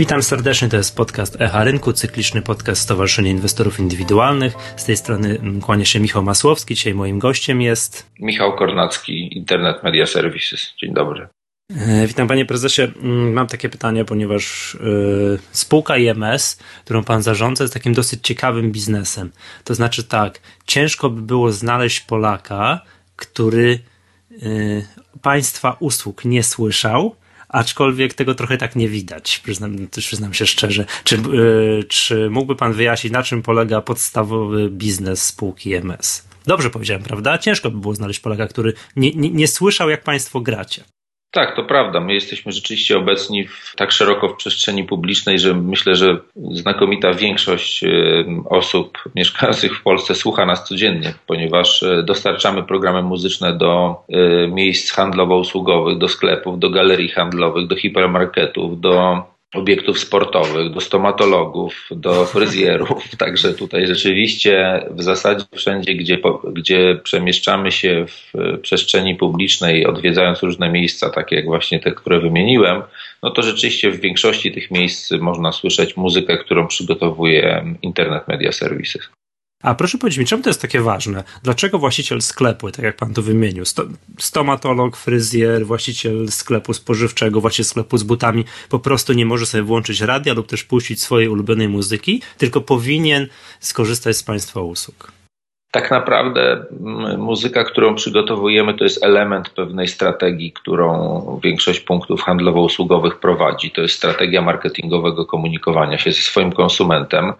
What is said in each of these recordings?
Witam serdecznie, to jest podcast Echa Rynku, cykliczny podcast Stowarzyszenia Inwestorów Indywidualnych. Z tej strony mm, kłania się Michał Masłowski, dzisiaj moim gościem jest... Michał Kornacki, Internet Media Services. Dzień dobry. E, witam panie prezesie. Mm, mam takie pytanie, ponieważ yy, spółka IMS, którą pan zarządza, jest takim dosyć ciekawym biznesem. To znaczy tak, ciężko by było znaleźć Polaka, który yy, państwa usług nie słyszał, aczkolwiek tego trochę tak nie widać, przyznam, też przyznam się szczerze. Czy, yy, czy mógłby pan wyjaśnić, na czym polega podstawowy biznes spółki MS? Dobrze powiedziałem, prawda? Ciężko by było znaleźć Polaka, który nie, nie, nie słyszał, jak państwo gracie. Tak, to prawda. My jesteśmy rzeczywiście obecni w, tak szeroko w przestrzeni publicznej, że myślę, że znakomita większość osób mieszkających w Polsce słucha nas codziennie, ponieważ e, dostarczamy programy muzyczne do e, miejsc handlowo-usługowych, do sklepów, do galerii handlowych, do hipermarketów, do obiektów sportowych, do stomatologów, do fryzjerów. Także tutaj rzeczywiście w zasadzie wszędzie, gdzie, gdzie przemieszczamy się w przestrzeni publicznej, odwiedzając różne miejsca, takie jak właśnie te, które wymieniłem, no to rzeczywiście w większości tych miejsc można słyszeć muzykę, którą przygotowuje Internet Media Services. A proszę powiedzieć mi, czemu to jest takie ważne? Dlaczego właściciel sklepu, tak jak pan to wymienił, stomatolog, fryzjer, właściciel sklepu spożywczego, właściciel sklepu z butami, po prostu nie może sobie włączyć radia lub też puścić swojej ulubionej muzyki, tylko powinien skorzystać z państwa usług? Tak naprawdę muzyka, którą przygotowujemy, to jest element pewnej strategii, którą większość punktów handlowo-usługowych prowadzi. To jest strategia marketingowego komunikowania się ze swoim konsumentem.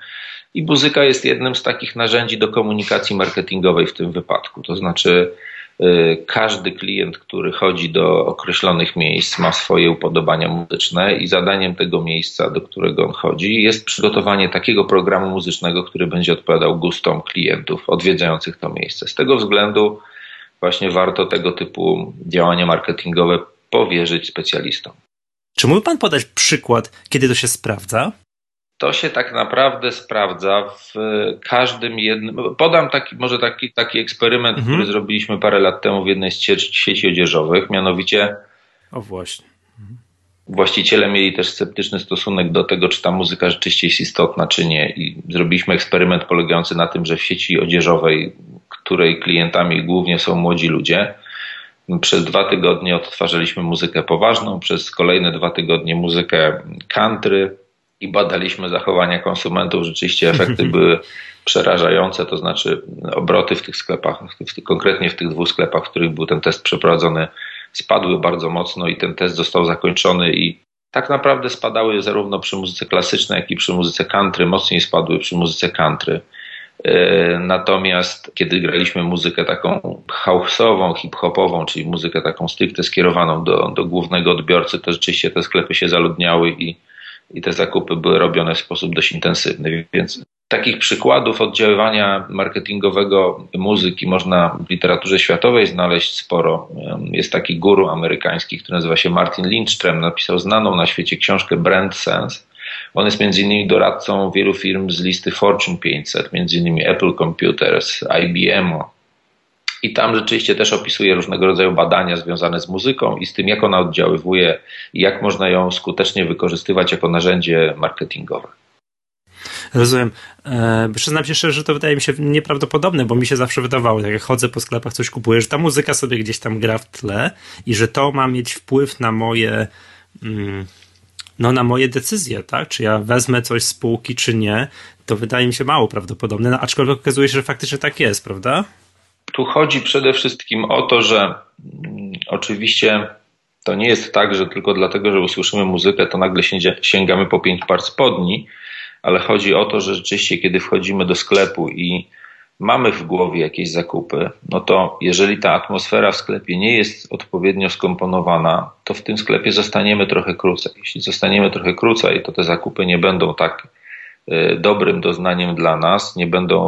I muzyka jest jednym z takich narzędzi do komunikacji marketingowej w tym wypadku. To znaczy, y, każdy klient, który chodzi do określonych miejsc, ma swoje upodobania muzyczne i zadaniem tego miejsca, do którego on chodzi, jest przygotowanie takiego programu muzycznego, który będzie odpowiadał gustom klientów odwiedzających to miejsce. Z tego względu właśnie warto tego typu działania marketingowe powierzyć specjalistom. Czy mógłby Pan podać przykład, kiedy to się sprawdza? To się tak naprawdę sprawdza w każdym jednym. Podam taki, może taki, taki eksperyment, mhm. który zrobiliśmy parę lat temu w jednej z sieci odzieżowych, mianowicie. O właśnie. Mhm. Właściciele mieli też sceptyczny stosunek do tego, czy ta muzyka rzeczywiście jest istotna, czy nie. I zrobiliśmy eksperyment polegający na tym, że w sieci odzieżowej, której klientami głównie są młodzi ludzie, przez dwa tygodnie odtwarzaliśmy muzykę poważną, przez kolejne dwa tygodnie muzykę country, i badaliśmy zachowania konsumentów, rzeczywiście efekty były przerażające, to znaczy obroty w tych sklepach, w, konkretnie w tych dwóch sklepach, w których był ten test przeprowadzony, spadły bardzo mocno i ten test został zakończony i tak naprawdę spadały zarówno przy muzyce klasycznej, jak i przy muzyce country, mocniej spadły przy muzyce country. E, natomiast kiedy graliśmy muzykę taką house'ową, hip-hopową, czyli muzykę taką stricte skierowaną do, do głównego odbiorcy, to rzeczywiście te sklepy się zaludniały i i te zakupy były robione w sposób dość intensywny. Więc takich przykładów oddziaływania marketingowego muzyki można w literaturze światowej znaleźć sporo. Jest taki guru amerykański, który nazywa się Martin Lindström, napisał znaną na świecie książkę Brand Sense. On jest między innymi doradcą wielu firm z listy Fortune 500, między innymi Apple Computers, IBM, i tam rzeczywiście też opisuje różnego rodzaju badania związane z muzyką i z tym, jak ona oddziaływuje i jak można ją skutecznie wykorzystywać jako narzędzie marketingowe. Rozumiem. E, przyznam się szczerze, że to wydaje mi się nieprawdopodobne, bo mi się zawsze wydawało, jak chodzę po sklepach, coś kupuję, że ta muzyka sobie gdzieś tam gra w tle i że to ma mieć wpływ na moje. Mm, no, na moje decyzje, tak? Czy ja wezmę coś z spółki, czy nie, to wydaje mi się mało prawdopodobne, no, aczkolwiek okazuje się, że faktycznie tak jest, prawda? Tu chodzi przede wszystkim o to, że mm, oczywiście to nie jest tak, że tylko dlatego, że usłyszymy muzykę, to nagle sięgamy po pięć par spodni, ale chodzi o to, że rzeczywiście, kiedy wchodzimy do sklepu i mamy w głowie jakieś zakupy, no to jeżeli ta atmosfera w sklepie nie jest odpowiednio skomponowana, to w tym sklepie zostaniemy trochę krócej. Jeśli zostaniemy trochę krócej, to te zakupy nie będą tak y, dobrym doznaniem dla nas, nie będą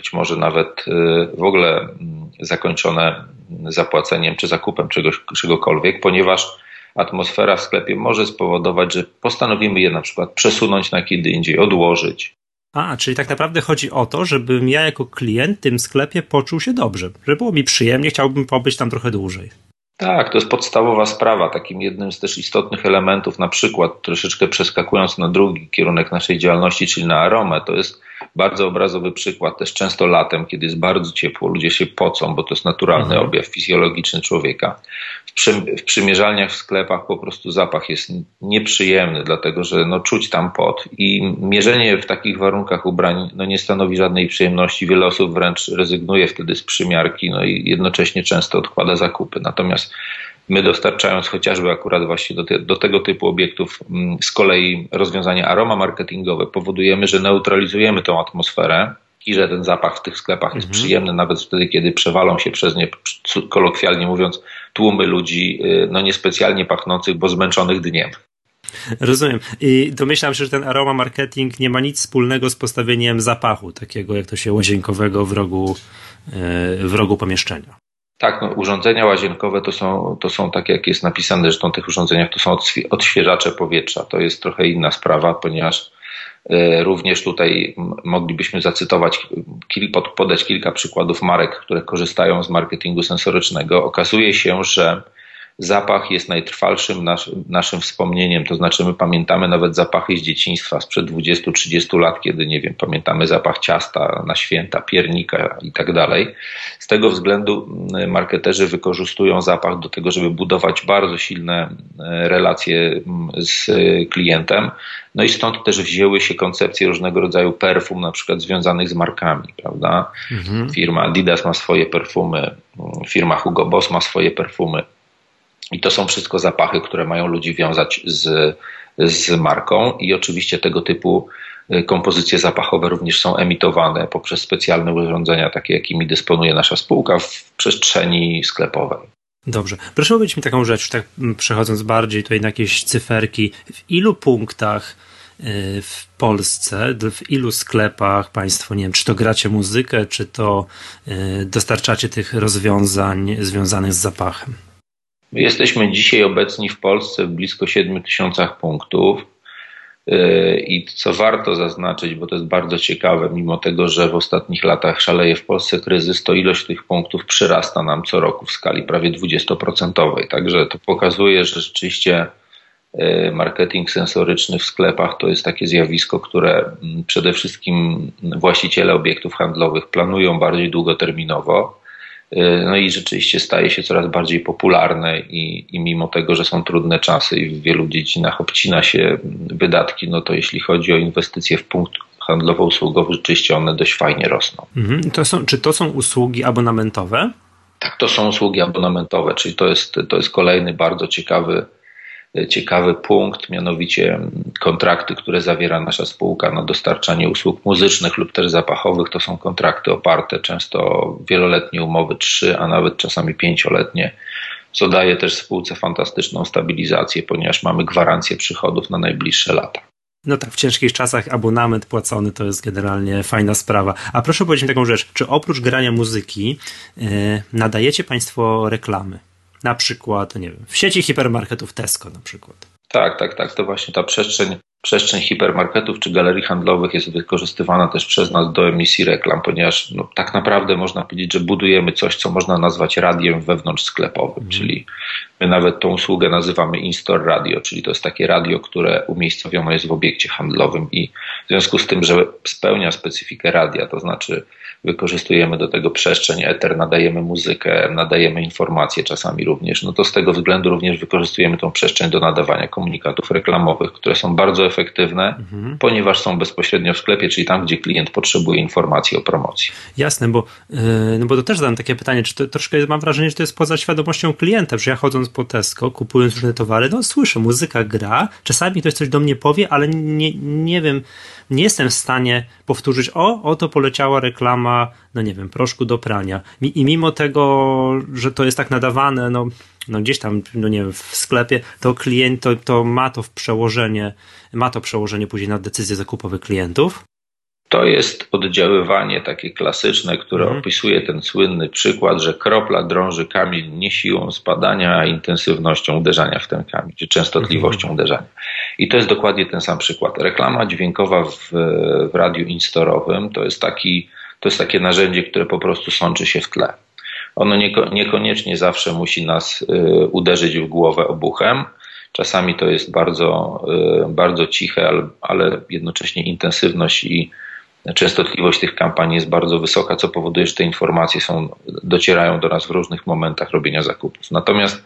być może nawet y, w ogóle mm, zakończone zapłaceniem czy zakupem czegoś, czegokolwiek, ponieważ atmosfera w sklepie może spowodować, że postanowimy je na przykład przesunąć na kiedy indziej, odłożyć. A, czyli tak naprawdę chodzi o to, żebym ja jako klient w tym sklepie poczuł się dobrze, żeby było mi przyjemnie, chciałbym pobyć tam trochę dłużej. Tak, to jest podstawowa sprawa. Takim jednym z też istotnych elementów, na przykład troszeczkę przeskakując na drugi kierunek naszej działalności, czyli na aromę, to jest bardzo obrazowy przykład. Też często latem, kiedy jest bardzo ciepło, ludzie się pocą, bo to jest naturalny mhm. objaw fizjologiczny człowieka. W, przy, w przymierzalniach w sklepach po prostu zapach jest nieprzyjemny, dlatego że no, czuć tam pot. I mierzenie w takich warunkach ubrań no, nie stanowi żadnej przyjemności. Wiele osób wręcz rezygnuje wtedy z przymiarki, no i jednocześnie często odkłada zakupy. Natomiast My dostarczając chociażby akurat właśnie do, te, do, tego typu obiektów mm, z kolei rozwiązania aroma marketingowe powodujemy, że neutralizujemy tą atmosferę i że ten zapach w tych sklepach jest mhm. przyjemny nawet wtedy, kiedy przewalą się przez nie, kolokwialnie mówiąc, tłumy ludzi y, no niespecjalnie pachnących, bo zmęczonych dniem. Rozumiem. I domyślam się, że ten aroma marketing nie ma nic wspólnego z postawieniem zapachu, takiego jak to się łazienkowego w rogu, y, w rogu pomieszczenia. Tak, no, urządzenia łazienkowe to są, to są tak jak jest napisane, zresztą tych urządzeniach to są odświeżacze powietrza. To jest trochę inna sprawa, ponieważ również tutaj moglibyśmy zacytować, podać kilka przykładów marek, które korzystają z marketingu sensorycznego. Okazuje się, że zapach jest najtrwalszym nasz, naszym wspomnieniem. To znaczy, my pamiętamy nawet zapachy z dzieciństwa sprzed 20-30 lat, kiedy, nie wiem, pamiętamy zapach ciasta na święta, piernika i tak dalej. Z tego względu mm, marketerzy wykorzystują zapach do tego, żeby budować bardzo silne e, relacje mm, z klientem. No i stąd też wzięły się koncepcje różnego rodzaju perfum, na przykład związanych z markami, prawda? Mhm. Firma Adidas ma swoje perfumy, mm, firma Hugo Boss ma swoje perfumy. I to są wszystko zapachy, które mają ludzi wiązać z, z marką, i oczywiście tego typu y, kompozycje zapachowe również są emitowane poprzez specjalne urządzenia, takie jakimi dysponuje nasza spółka w przestrzeni sklepowej. Dobrze. Proszę powiedzieć mi taką rzecz, tak przechodząc bardziej tutaj na jakieś cyferki. W ilu punktach y, w Polsce, w ilu sklepach Państwo, nie wiem, czy to gracie muzykę, czy to y, dostarczacie tych rozwiązań związanych z zapachem? My jesteśmy dzisiaj obecni w Polsce w blisko 7 tysiącach punktów. Yy, I co warto zaznaczyć, bo to jest bardzo ciekawe, mimo tego, że w ostatnich latach szaleje w Polsce kryzys, to ilość tych punktów przyrasta nam co roku w skali prawie 20%. Także to pokazuje, że rzeczywiście yy, marketing sensoryczny w sklepach to jest takie zjawisko, które mm, przede wszystkim właściciele obiektów handlowych planują bardziej długoterminowo no i rzeczywiście staje się coraz bardziej popularne i, i mimo tego, że są trudne czasy i w wielu dziedzinach obcina się wydatki, no to jeśli chodzi o inwestycje w punkt handlowo-usługowy, rzeczywiście one dość fajnie rosną. Mhm. To są, czy to są usługi abonamentowe? Tak, to są usługi abonamentowe, czyli to jest, to jest kolejny bardzo ciekawy ciekawy punkt, mianowicie kontrakty, które zawiera nasza spółka na dostarczanie usług muzycznych lub też zapachowych. To są kontrakty oparte często o wieloletnie umowy, trzy, a nawet czasami pięcioletnie, co daje też spółce fantastyczną stabilizację, ponieważ mamy gwarancję przychodów na najbliższe lata. No tak, w ciężkich czasach abonament płacony to jest generalnie fajna sprawa. A proszę powiedzieć mi taką rzecz, czy oprócz grania muzyki yy, nadajecie Państwo reklamy? Na przykład, nie wiem, w sieci hipermarketów Tesco na przykład. Tak, tak, tak. To właśnie ta przestrzeń, przestrzeń hipermarketów czy galerii handlowych jest wykorzystywana też przez nas do emisji reklam, ponieważ no, tak naprawdę można powiedzieć, że budujemy coś, co można nazwać radiem wewnątrz sklepowym, mm. czyli my nawet tą usługę nazywamy in-store radio, czyli to jest takie radio, które umiejscowione jest w obiekcie handlowym i w związku z tym, że spełnia specyfikę radia, to znaczy wykorzystujemy do tego przestrzeń eter, nadajemy muzykę, nadajemy informacje czasami również, no to z tego względu również wykorzystujemy tą przestrzeń do nadawania komunikatów reklamowych, które są bardzo efektywne, mhm. ponieważ są bezpośrednio w sklepie, czyli tam, gdzie klient potrzebuje informacji o promocji. Jasne, bo, yy, no bo to też zadam takie pytanie, czy to troszkę mam wrażenie, że to jest poza świadomością klienta, że ja chodząc po Tesco, kupując różne towary, no słyszę, muzyka gra, czasami ktoś coś do mnie powie, ale nie, nie wiem, nie jestem w stanie powtórzyć, o, oto poleciała reklama, no nie wiem, proszku do prania. I mimo tego, że to jest tak nadawane, no, no gdzieś tam, no nie wiem, w sklepie, to klient, to, to ma to w przełożenie, ma to przełożenie później na decyzje zakupowe klientów. To jest oddziaływanie takie klasyczne, które mhm. opisuje ten słynny przykład, że kropla drąży kamień nie siłą spadania, a intensywnością uderzania w ten kamień, czy częstotliwością mhm. uderzania. I to jest dokładnie ten sam przykład. Reklama dźwiękowa w, w radiu instorowym to jest, taki, to jest takie narzędzie, które po prostu sączy się w tle. Ono niekoniecznie zawsze musi nas uderzyć w głowę obuchem. Czasami to jest bardzo, bardzo ciche, ale, ale jednocześnie intensywność i częstotliwość tych kampanii jest bardzo wysoka, co powoduje, że te informacje są, docierają do nas w różnych momentach robienia zakupów. Natomiast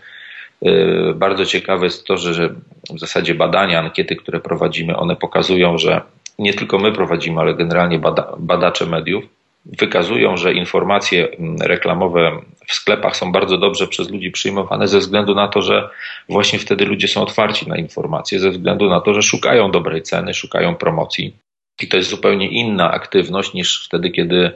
y, bardzo ciekawe jest to, że, że w zasadzie badania, ankiety, które prowadzimy, one pokazują, że nie tylko my prowadzimy, ale generalnie bada, badacze mediów wykazują, że informacje mm, reklamowe w sklepach są bardzo dobrze przez ludzi przyjmowane ze względu na to, że właśnie wtedy ludzie są otwarci na informacje, ze względu na to, że szukają dobrej ceny, szukają promocji. I to jest zupełnie inna aktywność niż wtedy, kiedy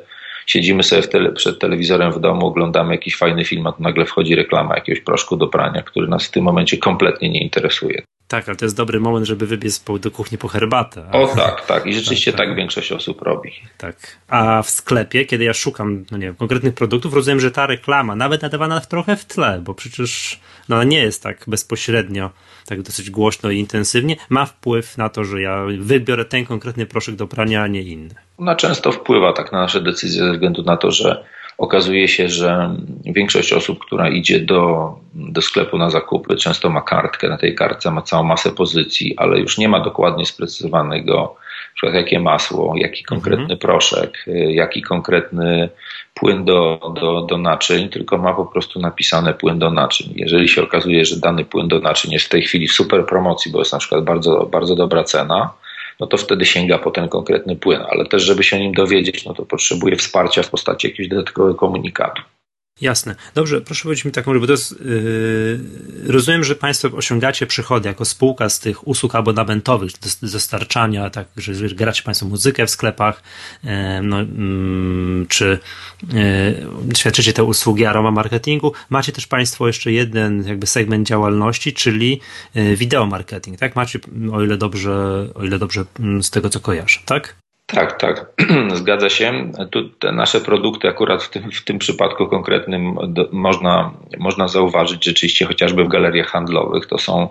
siedzimy sobie tele, przed telewizorem w domu, oglądamy jakiś fajny film, a tu nagle wchodzi reklama jakiegoś proszku do prania, który nas w tym momencie kompletnie nie interesuje. Tak, ale to jest dobry moment, żeby wybiec do kuchni po herbatę. O tak, tak. I rzeczywiście tak, tak. tak, większość osób robi. Tak. A w sklepie, kiedy ja szukam, no nie wiem, konkretnych produktów, rozumiem, że ta reklama, nawet nadawana trochę w tle, bo przecież no, nie jest tak bezpośrednio, tak dosyć głośno i intensywnie, ma wpływ na to, że ja wybiorę ten konkretny proszek do prania, a nie inny. Ona często wpływa tak na nasze decyzje ze względu na to, że okazuje się, że większość osób, która idzie do, do sklepu na zakupy, często ma kartkę. Na tej kartce ma całą masę pozycji, ale już nie ma dokładnie sprecyzowanego, przykład jakie masło, jaki konkretny mhm. proszek, jaki konkretny płyn do, do, do naczyń, tylko ma po prostu napisane płyn do naczyń. Jeżeli się okazuje, że dany płyn do naczyń jest w tej chwili w super promocji, bo jest na przykład bardzo, bardzo dobra cena, no to wtedy sięga po ten konkretny płyn. Ale też, żeby się o nim dowiedzieć, no to potrzebuje wsparcia w postaci jakiegoś dodatkowego komunikatu. Jasne. Dobrze, proszę powiedzieć mi taką, bo to jest, yy, rozumiem, że Państwo osiągacie przychody jako spółka z tych usług abonamentowych, dostarczania, tak, że gracie Państwo muzykę w sklepach, yy, no, yy, czy świadczycie te usługi aroma marketingu. Macie też Państwo jeszcze jeden jakby segment działalności, czyli yy, wideo marketing, tak? Macie, o ile dobrze, o ile dobrze mm, z tego co kojarzę, tak? Tak, tak, zgadza się. Tu te nasze produkty akurat w tym, w tym przypadku konkretnym do, można, można zauważyć rzeczywiście chociażby w galeriach handlowych. To są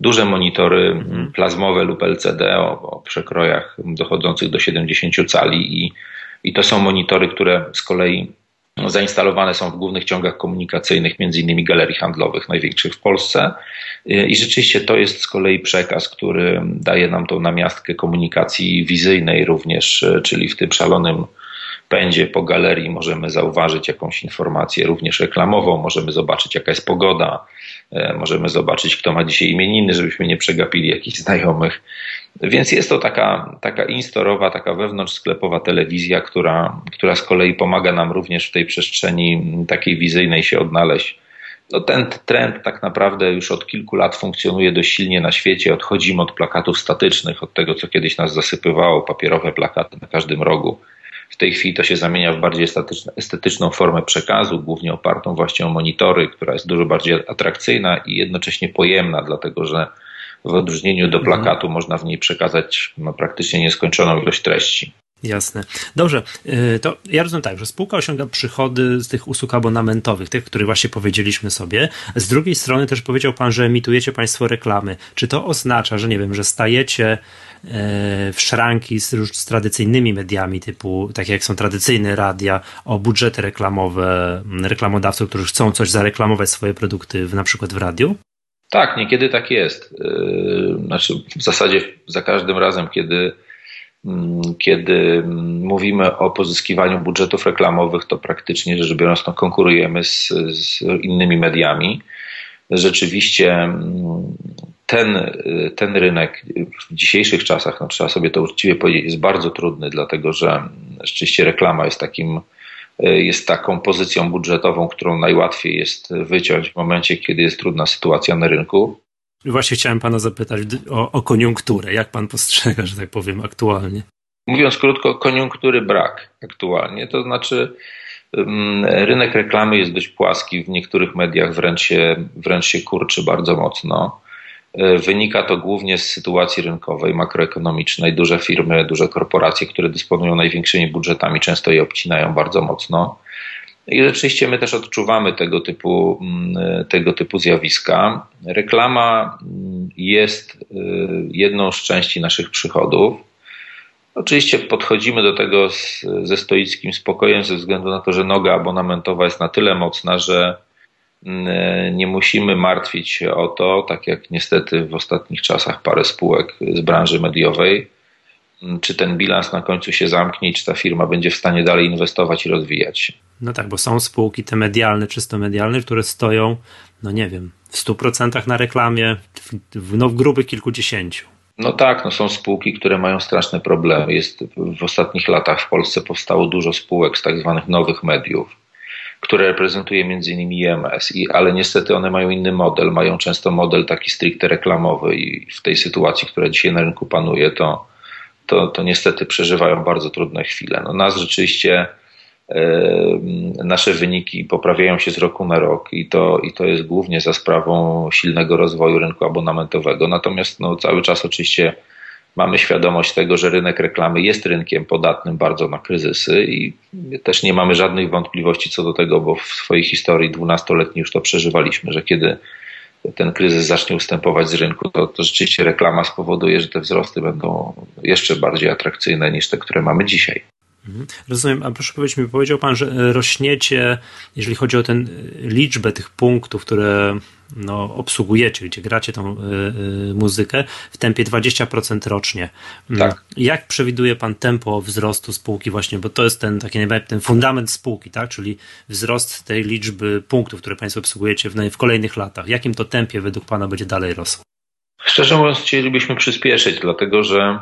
duże monitory mhm. plazmowe lub LCD o, o przekrojach dochodzących do 70 cali i, i to są monitory, które z kolei zainstalowane są w głównych ciągach komunikacyjnych, między innymi galerii handlowych największych w Polsce. I rzeczywiście to jest z kolei przekaz, który daje nam tą namiastkę komunikacji wizyjnej również, czyli w tym szalonym pędzie po galerii możemy zauważyć jakąś informację również reklamową, możemy zobaczyć jaka jest pogoda, e, możemy zobaczyć kto ma dzisiaj imieniny, żebyśmy nie przegapili jakichś znajomych. Więc jest to taka, taka instorowa, taka wewnątrzsklepowa telewizja, która, która z kolei pomaga nam również w tej przestrzeni takiej wizyjnej się odnaleźć. No ten trend tak naprawdę już od kilku lat funkcjonuje dość silnie na świecie. Odchodzimy od plakatów statycznych, od tego, co kiedyś nas zasypywało, papierowe plakaty na każdym rogu. W tej chwili to się zamienia w bardziej estetyczną formę przekazu, głównie opartą właśnie o monitory, która jest dużo bardziej atrakcyjna i jednocześnie pojemna, dlatego że w odróżnieniu do mhm. plakatu można w niej przekazać no, praktycznie nieskończoną ilość treści. Jasne. Dobrze, y, to ja rozumiem tak, że spółka osiąga przychody z tych usług abonamentowych, tych, które właśnie powiedzieliśmy sobie. Z drugiej strony też powiedział Pan, że emitujecie Państwo reklamy. Czy to oznacza, że nie wiem, że stajecie y, w szranki z, z tradycyjnymi mediami, typu takie jak są tradycyjne radia, o budżety reklamowe reklamodawców, którzy chcą coś zareklamować swoje produkty w, na przykład w radiu? Tak, niekiedy tak jest. Y, znaczy, w zasadzie za każdym razem, kiedy, mm, kiedy mówimy o pozyskiwaniu budżetów reklamowych, to praktycznie rzecz biorąc, no, konkurujemy z, z innymi mediami. Rzeczywiście mm, ten, ten rynek w dzisiejszych czasach, no, trzeba sobie to uczciwie powiedzieć, jest bardzo trudny, dlatego że rzeczywiście reklama jest takim jest taką pozycją budżetową, którą najłatwiej jest wyciąć w momencie, kiedy jest trudna sytuacja na rynku. Właśnie chciałem pana zapytać o, o koniunkturę. Jak pan postrzega, że tak powiem, aktualnie? Mówiąc krótko, koniunktury brak aktualnie. To znaczy, rynek reklamy jest dość płaski, w niektórych mediach wręcz się, wręcz się kurczy bardzo mocno. E, wynika to głównie z sytuacji rynkowej, makroekonomicznej. Duże firmy, duże korporacje, które dysponują największymi budżetami, często je obcinają bardzo mocno. I rzeczywiście my też odczuwamy tego typu, mm, tego typu zjawiska. Reklama mm, jest e, jedną z części naszych przychodów. Oczywiście podchodzimy do tego z, ze stoickim spokojem, ze względu na to, że noga abonamentowa jest na tyle mocna, że nie musimy martwić się o to, tak jak niestety w ostatnich czasach parę spółek z branży mediowej, mm, czy ten bilans na końcu się zamknie i czy ta firma będzie w stanie dalej inwestować i rozwijać się. No tak, bo są spółki te medialne, czysto medialne, które stoją, no nie wiem, w 100% na reklamie, w, no w grubych kilkudziesięciu. No tak, no są spółki, które mają straszne problemy. Jest, w ostatnich latach w Polsce powstało dużo spółek z tak zwanych nowych mediów, które reprezentuje innymi IMS, i, ale niestety one mają inny model, mają często model taki stricte reklamowy i w tej sytuacji, która dzisiaj na rynku panuje, to, to, to niestety przeżywają bardzo trudne chwile. No nas rzeczywiście nasze wyniki poprawiają się z roku na rok i to, i to jest głównie za sprawą silnego rozwoju rynku abonamentowego. Natomiast no, cały czas oczywiście mamy świadomość tego, że rynek reklamy jest rynkiem podatnym bardzo na kryzysy i też nie mamy żadnych wątpliwości co do tego, bo w swojej historii dwunastoletniej już to przeżywaliśmy, że kiedy ten kryzys zacznie ustępować z rynku, to, to rzeczywiście reklama spowoduje, że te wzrosty będą jeszcze bardziej atrakcyjne niż te, które mamy dzisiaj. Mhm. Rozumiem, a proszę powiedzieć mi, powiedział Pan, że rośniecie, jeżeli chodzi o tę liczbę tych punktów, które no, obsługujecie, gdzie gracie tą y, y, muzykę w tempie 20% rocznie. Mm. Tak. Jak przewiduje Pan tempo wzrostu spółki właśnie, bo to jest ten taki ten fundament spółki, tak? czyli wzrost tej liczby punktów, które Państwo obsługujecie w, w kolejnych latach. Jakim to tempie według Pana będzie dalej rosło? Szczerze mówiąc, chcielibyśmy przyspieszyć, dlatego że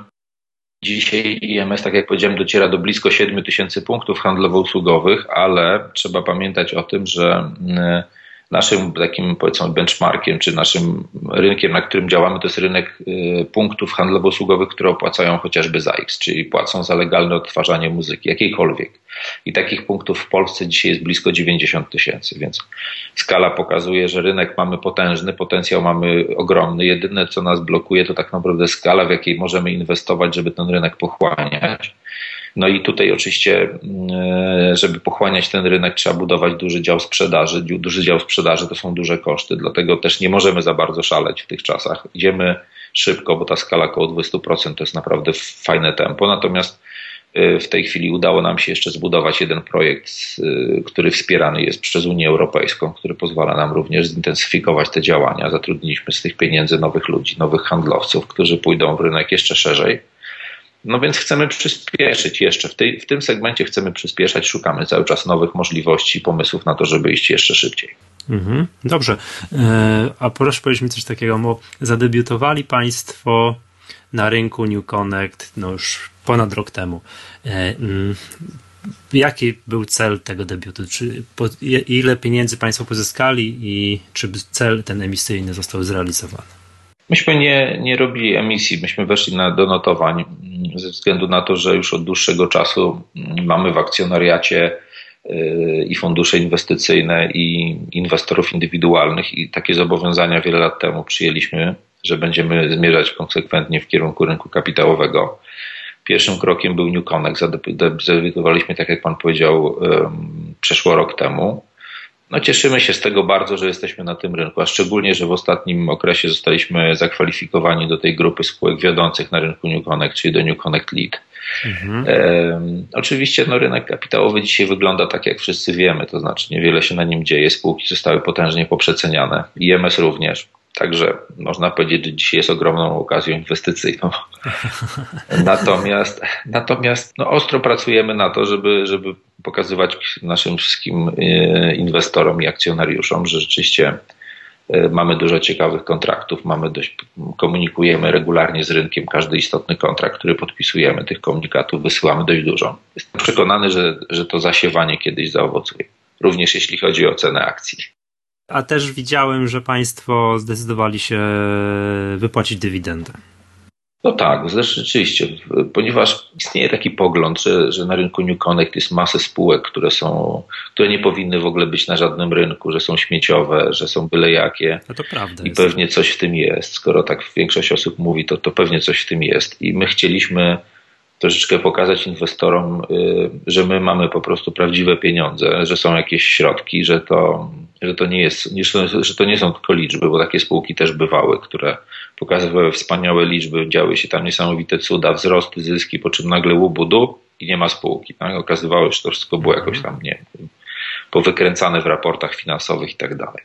Dzisiaj IMS, tak jak powiedziałem, dociera do blisko 7 tysięcy punktów handlowo-usługowych, ale trzeba pamiętać o tym, że mm, naszym takim powiedzmy benchmarkiem, czy naszym rynkiem, na którym działamy, to jest rynek y, punktów handlowo-usługowych, które opłacają chociażby za X, czyli płacą za legalne odtwarzanie muzyki, jakiejkolwiek. I takich punktów w Polsce dzisiaj jest blisko 90 tysięcy, więc skala pokazuje, że rynek mamy potężny, potencjał mamy ogromny. Jedyne, co nas blokuje, to tak naprawdę skala, w jakiej możemy inwestować, żeby ten rynek pochłaniać. No i tutaj oczywiście, mm, żeby pochłaniać ten rynek, trzeba budować duży dział sprzedaży. Duży dział sprzedaży to są duże koszty, dlatego też nie możemy za bardzo szaleć w tych czasach. Idziemy szybko, bo ta skala około 20% to jest naprawdę fajne tempo. Natomiast y, w tej chwili udało nam się jeszcze zbudować jeden projekt, y, który wspierany jest przez Unię Europejską, który pozwala nam również zintensyfikować te działania. Zatrudniliśmy z tych pieniędzy nowych ludzi, nowych handlowców, którzy pójdą w rynek jeszcze szerzej. No więc chcemy przyspieszyć jeszcze. W, tej, w tym segmencie chcemy przyspieszać, szukamy cały czas nowych możliwości, pomysłów na to, żeby iść jeszcze szybciej. Mhm, dobrze. E, a proszę powiedzieć mi coś takiego, bo zadebiutowali Państwo na rynku New Connect no już ponad rok temu. E, mm, jaki był cel tego debiutu? Czy, ile pieniędzy Państwo pozyskali i czy cel ten emisyjny został zrealizowany? Myśmy nie, nie robili emisji, myśmy weszli na, do notowań ze względu na to, że już od dłuższego czasu mamy w akcjonariacie y, i fundusze inwestycyjne, i inwestorów indywidualnych, i takie zobowiązania wiele lat temu przyjęliśmy, że będziemy zmierzać konsekwentnie w kierunku rynku kapitałowego. Pierwszym krokiem był New Connect. Zadebiutowaliśmy, tak jak Pan powiedział, przeszło rok temu. No cieszymy się z tego bardzo, że jesteśmy na tym rynku, a szczególnie, że w ostatnim okresie zostaliśmy zakwalifikowani do tej grupy spółek wiodących na rynku New Connect, czyli do New Connect Lead. Mhm. E, oczywiście no, rynek kapitałowy dzisiaj wygląda tak, jak wszyscy wiemy, to znaczy niewiele się na nim dzieje, spółki zostały potężnie poprzeceniane, IMS również. Także można powiedzieć, że dzisiaj jest ogromną okazją inwestycyjną. natomiast natomiast no, ostro pracujemy na to, żeby, żeby pokazywać naszym wszystkim e, inwestorom i akcjonariuszom, że rzeczywiście e, mamy dużo ciekawych kontraktów, mamy dość, komunikujemy regularnie z rynkiem każdy istotny kontrakt, który podpisujemy, tych komunikatów wysyłamy dość dużo. Jestem przekonany, że, że to zasiewanie kiedyś zaowocuje, również jeśli chodzi o cenę akcji. A też widziałem, że Państwo zdecydowali się wypłacić dywidendę. No tak, rzeczywiście, ponieważ istnieje taki pogląd, że, że na rynku New Connect jest masę spółek, które są, które nie powinny w ogóle być na żadnym rynku, że są śmieciowe, że są byle jakie. No to prawda. I jest. pewnie coś w tym jest. Skoro tak większość osób mówi, to, to pewnie coś w tym jest. I my chcieliśmy troszeczkę pokazać inwestorom, y, że my mamy po prostu prawdziwe pieniądze, że są jakieś środki, że to że to nie jest, że to nie są tylko liczby, bo takie spółki też bywały, które pokazywały wspaniałe liczby, działy się tam niesamowite cuda, wzrosty, zyski, po czym nagle łubudu i nie ma spółki. Tak? Okazywało się, że to wszystko było jakoś tam, nie powykręcane w raportach finansowych i tak dalej.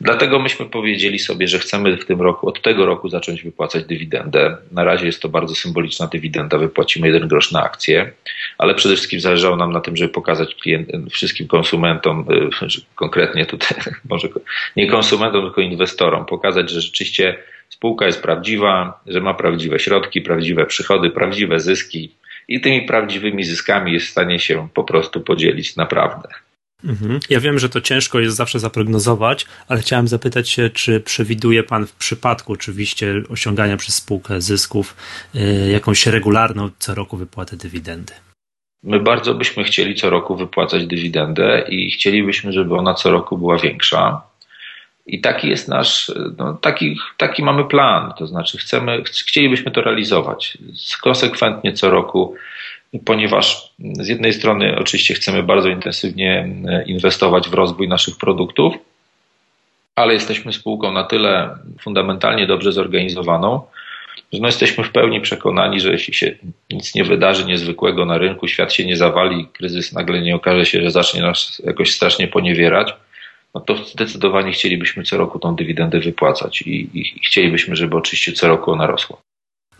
Dlatego myśmy powiedzieli sobie, że chcemy w tym roku, od tego roku zacząć wypłacać dywidendę. Na razie jest to bardzo symboliczna dywidenda, wypłacimy jeden grosz na akcję, ale przede wszystkim zależało nam na tym, żeby pokazać klient, wszystkim konsumentom, y, konkretnie tutaj, może nie konsumentom, tylko inwestorom, pokazać, że rzeczywiście spółka jest prawdziwa, że ma prawdziwe środki, prawdziwe przychody, prawdziwe zyski i tymi prawdziwymi zyskami jest w stanie się po prostu podzielić naprawdę. Mhm. Ja wiem, że to ciężko jest zawsze zaprognozować, ale chciałem zapytać się, czy przewiduje Pan w przypadku oczywiście osiągania przez spółkę zysków y, jakąś regularną co roku wypłatę dywidendy? My bardzo byśmy chcieli co roku wypłacać dywidendę i chcielibyśmy, żeby ona co roku była większa. I taki jest nasz, no, taki, taki mamy plan, to znaczy chcemy, chcielibyśmy to realizować. Konsekwentnie co roku ponieważ z jednej strony oczywiście chcemy bardzo intensywnie e, inwestować w rozwój naszych produktów, ale jesteśmy spółką na tyle fundamentalnie dobrze zorganizowaną, że no jesteśmy w pełni przekonani, że jeśli się nic nie wydarzy niezwykłego na rynku, świat się nie zawali, kryzys nagle nie okaże się, że zacznie nas jakoś strasznie poniewierać, no to zdecydowanie chcielibyśmy co roku tą dywidendę wypłacać i, i, i chcielibyśmy, żeby oczywiście co roku ona rosła.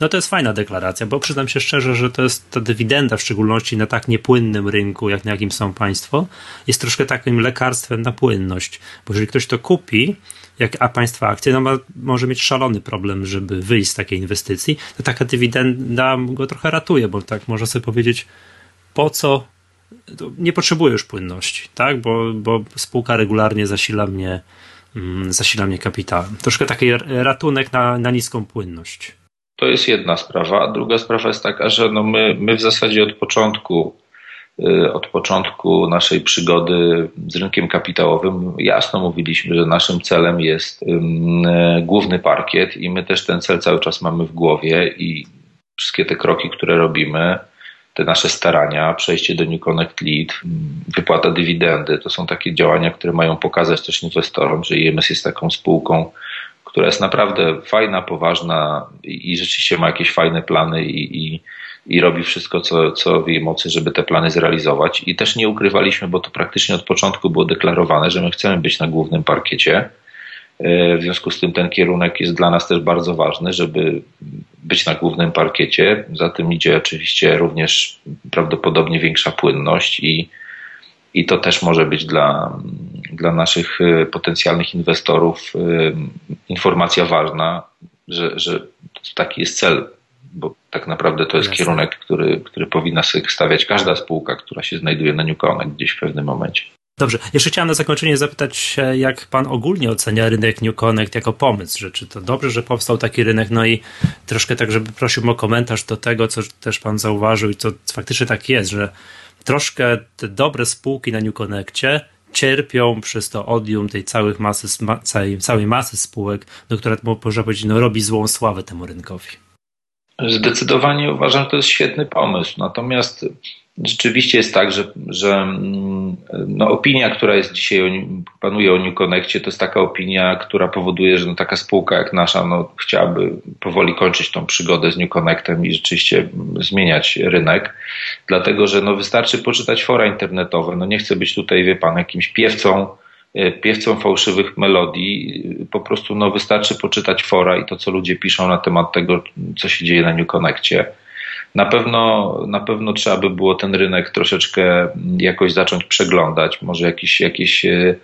No to jest fajna deklaracja, bo przyznam się szczerze, że to jest ta dywidenda, w szczególności na tak niepłynnym rynku, jak na jakim są państwo, jest troszkę takim lekarstwem na płynność. Bo jeżeli ktoś to kupi, jak a państwa akcje, no ma, może mieć szalony problem, żeby wyjść z takiej inwestycji, to taka dywidenda go trochę ratuje, bo tak można sobie powiedzieć, po co nie potrzebuję już płynności, tak? Bo, bo spółka regularnie zasila mnie, mm, zasila mnie kapitałem. Troszkę taki ratunek na, na niską płynność. To jest jedna sprawa. Druga sprawa jest taka, że no my, my w zasadzie od początku, y, od początku naszej przygody z rynkiem kapitałowym jasno mówiliśmy, że naszym celem jest y, główny parkiet i my też ten cel cały czas mamy w głowie i wszystkie te kroki, które robimy, te nasze starania, przejście do New Connect Lead, wypłata dywidendy, to są takie działania, które mają pokazać też inwestorom, że IMS jest taką spółką, która jest naprawdę fajna, poważna i, i rzeczywiście ma jakieś fajne plany i, i, i robi wszystko, co, co w jej mocy, żeby te plany zrealizować. I też nie ukrywaliśmy, bo to praktycznie od początku było deklarowane, że my chcemy być na głównym parkiecie. E, w związku z tym ten kierunek jest dla nas też bardzo ważny, żeby być na głównym parkiecie. Za tym idzie oczywiście również prawdopodobnie większa płynność i, i to też może być dla, dla naszych y, potencjalnych inwestorów y, informacja ważna, że, że taki jest cel, bo tak naprawdę to jest Jasne. kierunek, który, który powinna sobie stawiać każda spółka, która się znajduje na New Connect gdzieś w pewnym momencie. Dobrze, jeszcze chciałem na zakończenie zapytać, jak pan ogólnie ocenia rynek New Connect jako pomysł, że czy to dobrze, że powstał taki rynek, no i troszkę tak, żeby prosił o komentarz do tego, co też pan zauważył i co faktycznie tak jest, że troszkę te dobre spółki na New Connectie cierpią przez to odium tej całej masy, całej, całej masy spółek, do która można powiedzieć, no, robi złą sławę temu rynkowi. Zdecydowanie uważam, że to jest świetny pomysł. Natomiast rzeczywiście jest tak, że, że mm, no, opinia, która jest dzisiaj, panuje o New Connectie, to jest taka opinia, która powoduje, że no, taka spółka jak nasza no, chciałaby powoli kończyć tą przygodę z New Connectem i rzeczywiście zmieniać rynek, dlatego że no, wystarczy poczytać fora internetowe. No, nie chcę być tutaj, wie pan, jakimś piewcą, e, piewcą fałszywych melodii. Po prostu no, wystarczy poczytać fora i to, co ludzie piszą na temat tego, co się dzieje na New Connectie. Na pewno, na pewno trzeba by było ten rynek troszeczkę jakoś zacząć przeglądać. Może jakieś, jakieś, e,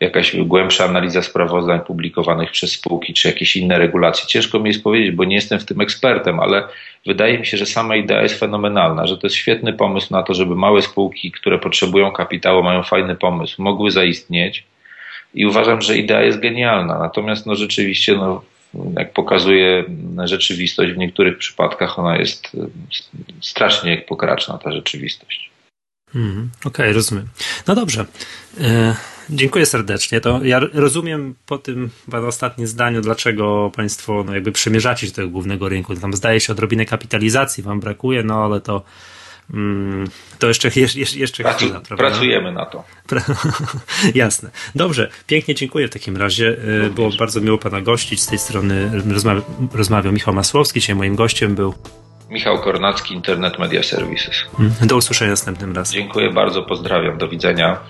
jakaś głębsza analiza sprawozdań publikowanych przez spółki, czy jakieś inne regulacje. Ciężko mi jest powiedzieć, bo nie jestem w tym ekspertem, ale wydaje mi się, że sama idea jest fenomenalna, że to jest świetny pomysł na to, żeby małe spółki, które potrzebują kapitału, mają fajny pomysł, mogły zaistnieć. I uważam, że idea jest genialna. Natomiast no rzeczywiście no, jak pokazuje rzeczywistość, w niektórych przypadkach ona jest e, strasznie pokraczna, ta rzeczywistość. Mm, Okej, okay, rozumiem. No dobrze. E, dziękuję serdecznie. To ja rozumiem po tym ostatnim zdaniu, dlaczego Państwo no, jakby przymierzacie się do tego głównego rynku. Tam zdaje się odrobinę kapitalizacji Wam brakuje, no ale to to jeszcze, jeszcze, jeszcze Pracu, chwila, prawda? Pracujemy na to. Jasne. Dobrze, pięknie dziękuję w takim razie. Również. Było bardzo miło Pana gościć. Z tej strony rozmawia, rozmawiał Michał Masłowski. Dzisiaj moim gościem był Michał Kornacki, Internet Media Services. Do usłyszenia następnym razem. Dziękuję bardzo, pozdrawiam, do widzenia.